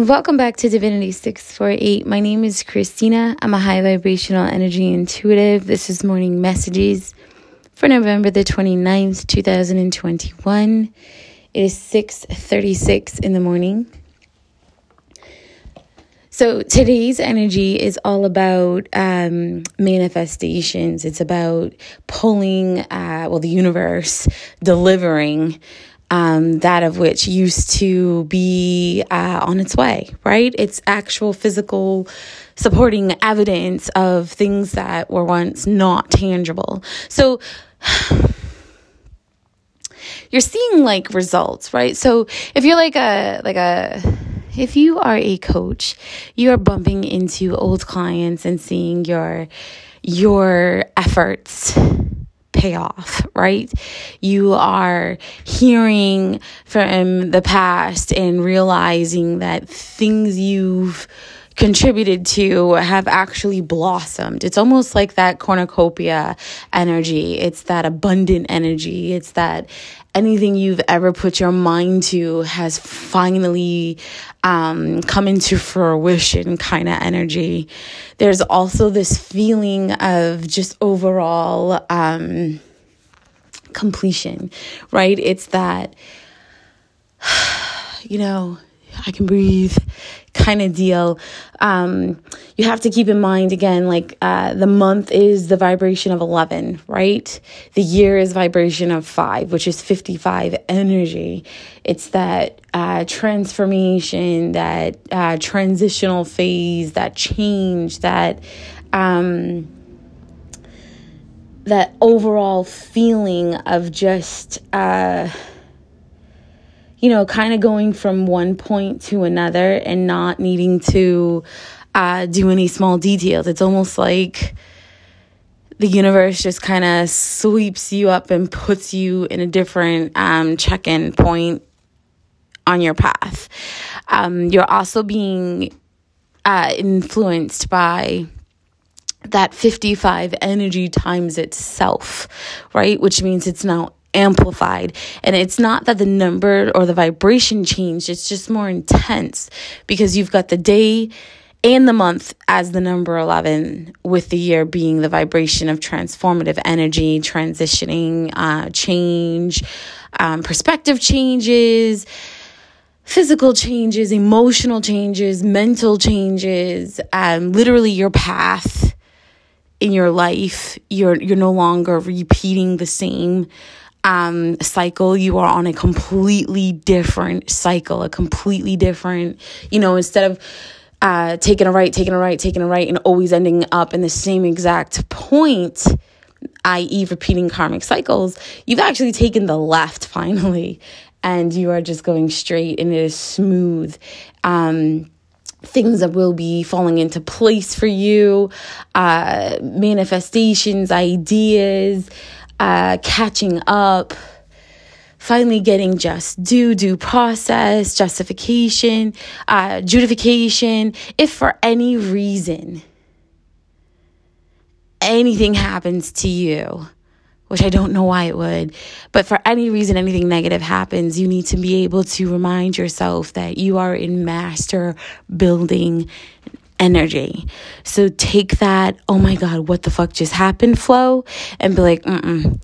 Welcome back to Divinity 648. My name is Christina. I'm a high vibrational energy intuitive. This is morning messages for November the 29th, 2021. It is 6:36 in the morning. So today's energy is all about um, manifestations. It's about pulling, uh, well, the universe delivering um, that of which used to be uh, on its way, right? It's actual physical supporting evidence of things that were once not tangible. So, you're seeing like results, right? So if you're like a like a if you are a coach, you are bumping into old clients and seeing your your efforts pay off, right? You are hearing from the past and realizing that things you've contributed to have actually blossomed. It's almost like that cornucopia energy. It's that abundant energy. It's that anything you've ever put your mind to has finally um, come into fruition kind of energy. There's also this feeling of just overall um, completion, right? It's that, you know, I can breathe kind of deal. Um, you have to keep in mind again, like uh, the month is the vibration of 11, right? The year is vibration of five, which is 55 energy. It's that uh, transformation, that uh, transitional phase, that change, that. Um, that overall feeling of just uh, you know, kind of going from one point to another and not needing to uh, do any small details. It's almost like the universe just kind of sweeps you up and puts you in a different um, check in point on your path. Um, you're also being uh, influenced by that 55 energy times itself, right? Which means it's now amplified. And it's not that the number or the vibration changed, it's just more intense because you've got the day and the month as the number 11, with the year being the vibration of transformative energy, transitioning, uh, change, um, perspective changes. Physical changes, emotional changes, mental changes, um, literally your path in your life. You're you're no longer repeating the same um, cycle, you are on a completely different cycle, a completely different, you know, instead of uh, taking a right, taking a right, taking a right, and always ending up in the same exact point, i.e., repeating karmic cycles, you've actually taken the left finally, and you are just going straight, and it is smooth. Um, things that will be falling into place for you, uh, manifestations, ideas uh, catching up, finally getting just due, due process, justification, uh, justification. If for any reason anything happens to you, which I don't know why it would, but for any reason anything negative happens, you need to be able to remind yourself that you are in master building energy. So take that, oh my God, what the fuck just happened flow and be like, mm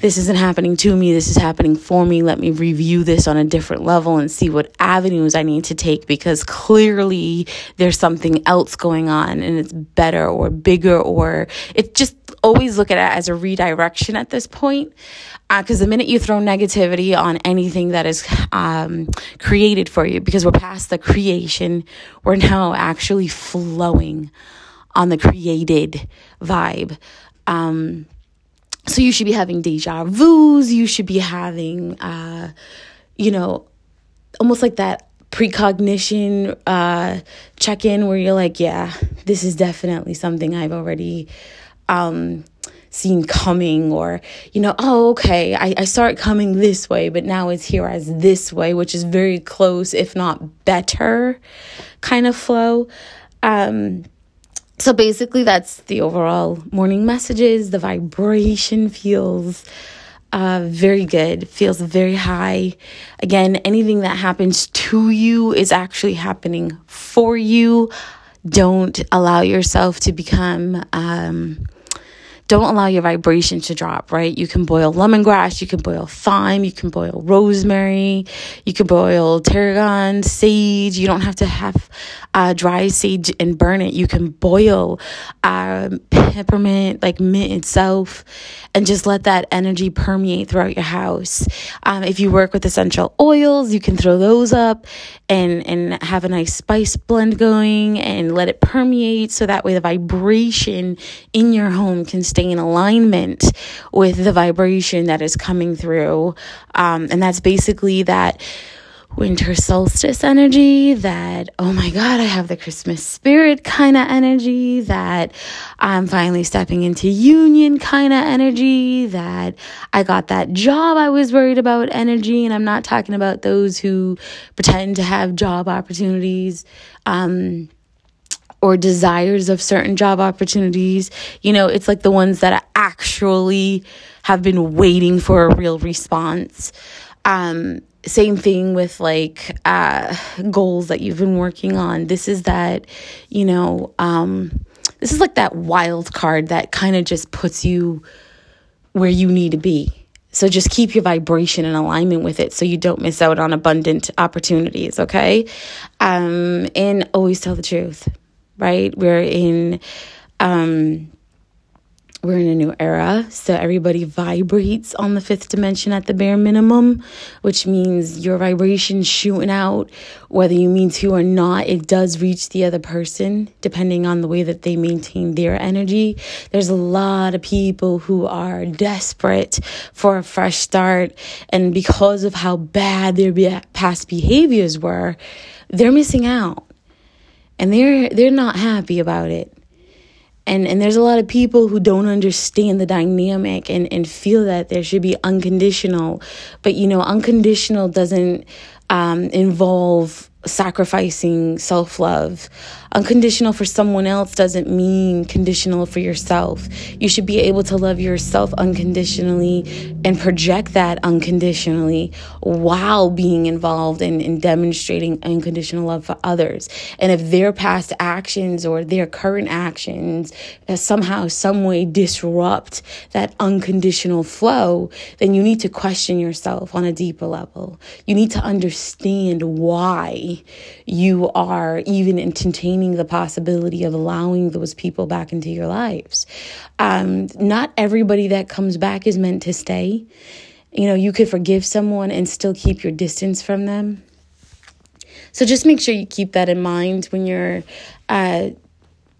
this isn't happening to me. This is happening for me. Let me review this on a different level and see what avenues I need to take because clearly there's something else going on and it's better or bigger or it just always look at it as a redirection at this point because uh, the minute you throw negativity on anything that is um, created for you, because we're past the creation, we're now actually flowing on the created vibe. Um, so you should be having deja vu's. You should be having, uh, you know, almost like that precognition uh, check in where you're like, yeah, this is definitely something I've already. Um, seen coming or you know oh okay I, I it coming this way but now it's here as this way which is very close if not better kind of flow um so basically that's the overall morning messages the vibration feels Uh, very good. Feels very high. Again, anything that happens to you is actually happening for you. Don't allow yourself to become. Um, don't allow your vibration to drop, right? You can boil lemongrass, you can boil thyme, you can boil rosemary, you can boil tarragon, sage. You don't have to have uh, dry sage and burn it. You can boil uh, peppermint, like mint itself, and just let that energy permeate throughout your house. Um, if you work with essential oils, you can throw those up and and have a nice spice blend going and let it permeate so that way the vibration in your home can stay in alignment with the vibration that is coming through. Um, and that's basically that winter solstice energy, that, oh my God, I have the Christmas spirit kind of energy, that I'm finally stepping into union kind of energy, that I got that job I was worried about energy. And I'm not talking about those who pretend to have job opportunities. Um, or desires of certain job opportunities. You know, it's like the ones that actually have been waiting for a real response. Um, same thing with like uh, goals that you've been working on. This is that, you know, um, this is like that wild card that kind of just puts you where you need to be. So just keep your vibration in alignment with it so you don't miss out on abundant opportunities, okay? Um, and always tell the truth, right? We're in um, we're in a new era, so everybody vibrates on the fifth dimension at the bare minimum, which means your vibration shooting out, whether you mean to or not, it does reach the other person depending on the way that they maintain their energy. There's a lot of people who are desperate for a fresh start, and because of how bad their past behaviors were, they're missing out. And they're they're not happy about it. And and there's a lot of people who don't understand the dynamic and and feel that there should be unconditional. But you know unconditional doesn't um, involve sacrificing self love. Unconditional for someone else doesn't mean conditional for yourself. You should be able to love yourself unconditionally and project that unconditionally while being involved in, in demonstrating unconditional love for others. And if their past actions or their current actions uh, somehow, some way disrupt that unconditional flow, then you need to question yourself on a deeper level. You need to understand why you are even entertaining the possibility of allowing those people back into your lives. Um, not everybody that comes back is meant to stay. You know, you could forgive someone and still keep your distance from them. So just make sure you keep that in mind when you're uh,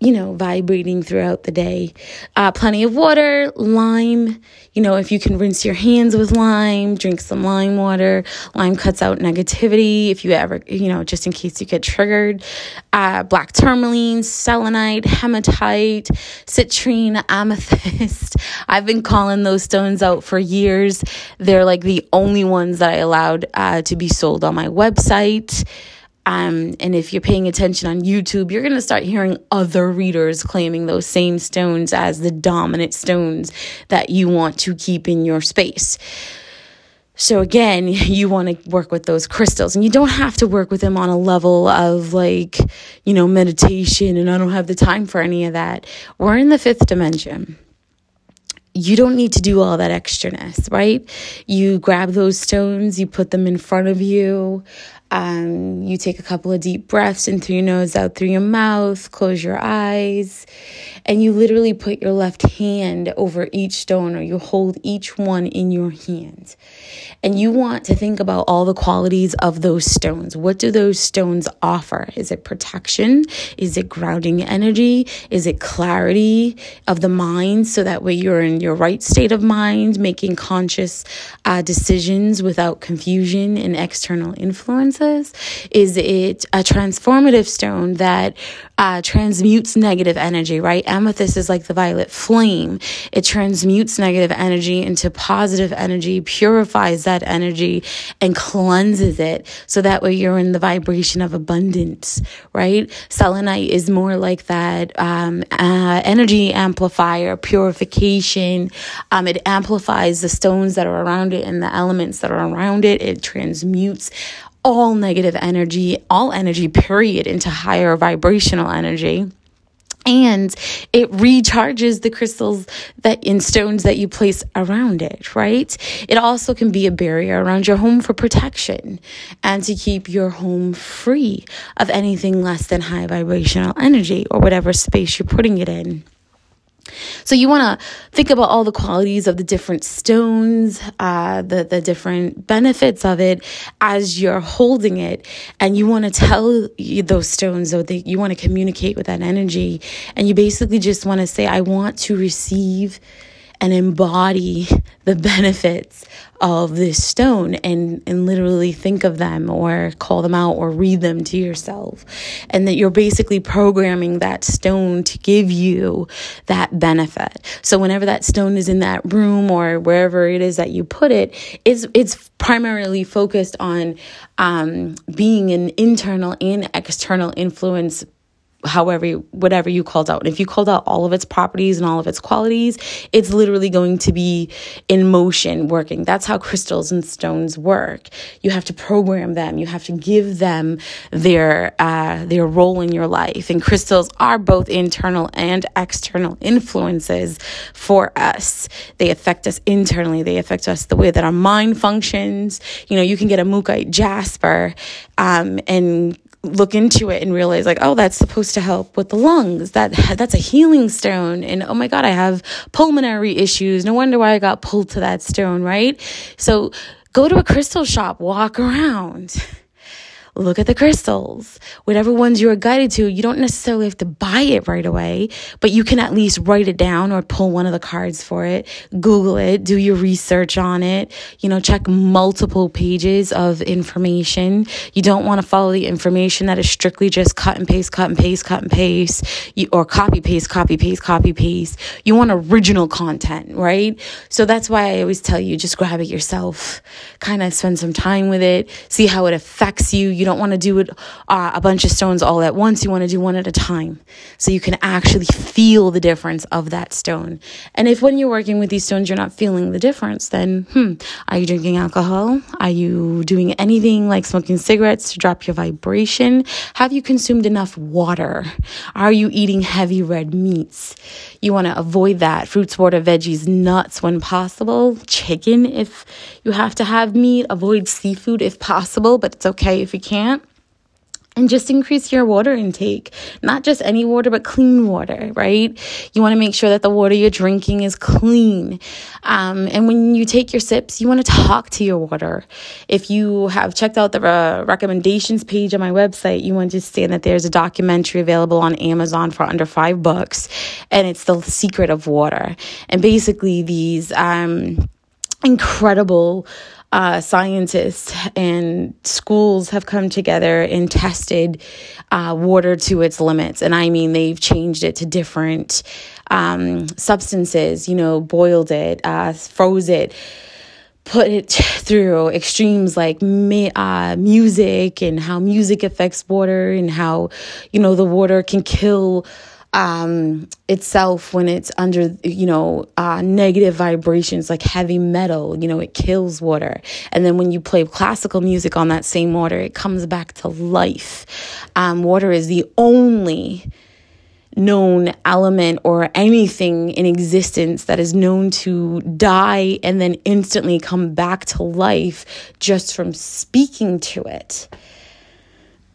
you know, vibrating throughout the day. Uh, plenty of water, lime. You know, if you can rinse your hands with lime, drink some lime water. Lime cuts out negativity if you ever, you know, just in case you get triggered. Uh, black tourmaline, selenite, hematite, citrine, amethyst. I've been calling those stones out for years. They're like the only ones that I allowed uh, to be sold on my website. Um, and if you're paying attention on YouTube, you're going to start hearing other readers claiming those same stones as the dominant stones that you want to keep in your space. So again, you want to work with those crystals and you don't have to work with them on a level of like, you know, meditation and I don't have the time for any of that. We're in the fifth dimension you don't need to do all that extraness, right? You grab those stones, you put them in front of you. Um, you take a couple of deep breaths in through your nose, out through your mouth, close your eyes, and you literally put your left hand over each stone or you hold each one in your hand. And you want to think about all the qualities of those stones. What do those stones offer? Is it protection? Is it grounding energy? Is it clarity of the mind so that way you're in your right state of mind, making conscious uh, decisions without confusion and external influence? Is it a transformative stone that uh, transmutes negative energy, right? Amethyst is like the violet flame. It transmutes negative energy into positive energy, purifies that energy, and cleanses it. So that way you're in the vibration of abundance, right? Selenite is more like that um, uh, energy amplifier, purification. Um, it amplifies the stones that are around it and the elements that are around it. It transmutes all negative energy, all energy, period, into higher vibrational energy and it recharges the crystals that in stones that you place around it, right? It also can be a barrier around your home for protection and to keep your home free of anything less than high vibrational energy or whatever space you're putting it in. So you want to think about all the qualities of the different stones, uh, the the different benefits of it as you're holding it, and you want to tell those stones, or you want to communicate with that energy, and you basically just want to say, "I want to receive." and embody the benefits of this stone and, and literally think of them or call them out or read them to yourself. And that you're basically programming that stone to give you that benefit. So whenever that stone is in that room or wherever it is that you put it, it's, it's primarily focused on um, being an internal and external influence however whatever you called out. And if you called out all of its properties and all of its qualities, it's literally going to be in motion working. That's how crystals and stones work. You have to program them. You have to give them their uh, their role in your life. And crystals are both internal and external influences for us. They affect us internally. They affect us the way that our mind functions. You know, you can get a mookaite jasper um, and look into it and realize like oh that's supposed to help with the lungs. That that's a healing stone. And oh my god i have pulmonary issues. No wonder why i got pulled to that stone right? So go to a crystal shop walk around look at the crystals, whatever ones you are guided to. You don't necessarily have to buy it right away, but you can at least write it down or pull one of the cards for it, Google it, do your research on it, you know, check multiple pages of information. You don't want to follow the information that is strictly just cut and paste, cut and paste, cut and paste, or copy paste, copy paste, copy paste. You want original content, right? So that's why I always tell you just grab it yourself, kind of spend some time with it, see how it affects you. You don't want to do it uh, a bunch of stones all at once. You want to do one at a time so you can actually feel the difference of that stone. And if when you're working with these stones, you're not feeling the difference, then hmm, are you drinking alcohol? Are you doing anything like smoking cigarettes to drop your vibration? Have you consumed enough water? Are you eating heavy red meats? You want to avoid that. Fruits, water, veggies, nuts when possible. Chicken if you have to have meat. Avoid seafood if possible, but it's okay if you can't can't. And just increase your water intake. Not just any water, but clean water, right? You want to make sure that the water you're drinking is clean. Um, and when you take your sips, you want to talk to your water. If you have checked out the uh, recommendations page on my website, you understand that there's a documentary available on Amazon for under five bucks, and it's The Secret of Water. And basically, these um, incredible uh, scientists and schools have come together and tested uh, water to its limits. And I mean, they've changed it to different um, substances, you know, boiled it, uh, froze it put it through extremes like uh, music and how music affects water and how you know the water can kill um, itself when it's under, you know, uh, negative vibrations like heavy metal, you know, it kills water. And then when you play classical music on that same water, it comes back to life. Um, water is the only known element or anything in existence that is known to die and then instantly come back to life just from speaking to it.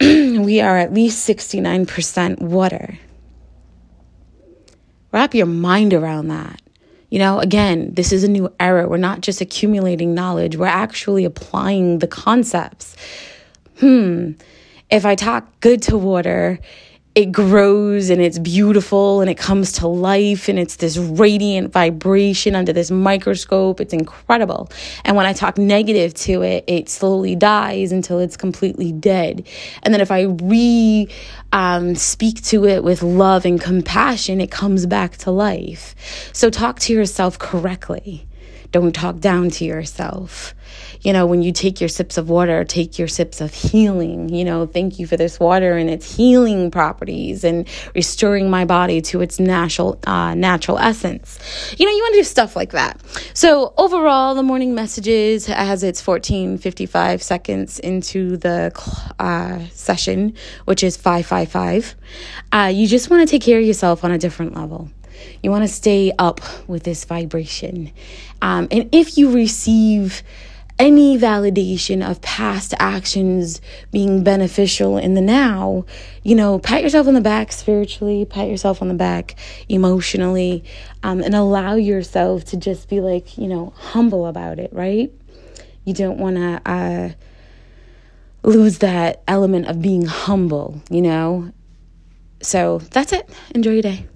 we are at least 69% water. Wrap your mind around that. You know, again, this is a new era. We're not just accumulating knowledge, we're actually applying the concepts. Hmm, if I talk good to water it grows and it's beautiful and it comes to life and it's this radiant vibration under this microscope. It's incredible. And when I talk negative to it, it slowly dies until it's completely dead. And then if I re um, speak to it with love and compassion, it comes back to life. So talk to yourself correctly. Don't talk down to yourself. You know, when you take your sips of water, take your sips of healing. You know, thank you for this water and its healing properties and restoring my body to its natural uh, natural essence. You know, you want to do stuff like that. So overall, the morning messages as it's 14:55 seconds into the uh, session, which is 555. Uh, you just want to take care of yourself on a different level. You want to stay up with this vibration. Um, and if you receive any validation of past actions being beneficial in the now, you know, pat yourself on the back spiritually, pat yourself on the back emotionally, um, and allow yourself to just be like, you know, humble about it, right? You don't want to uh, lose that element of being humble, you know? So that's it. Enjoy your day.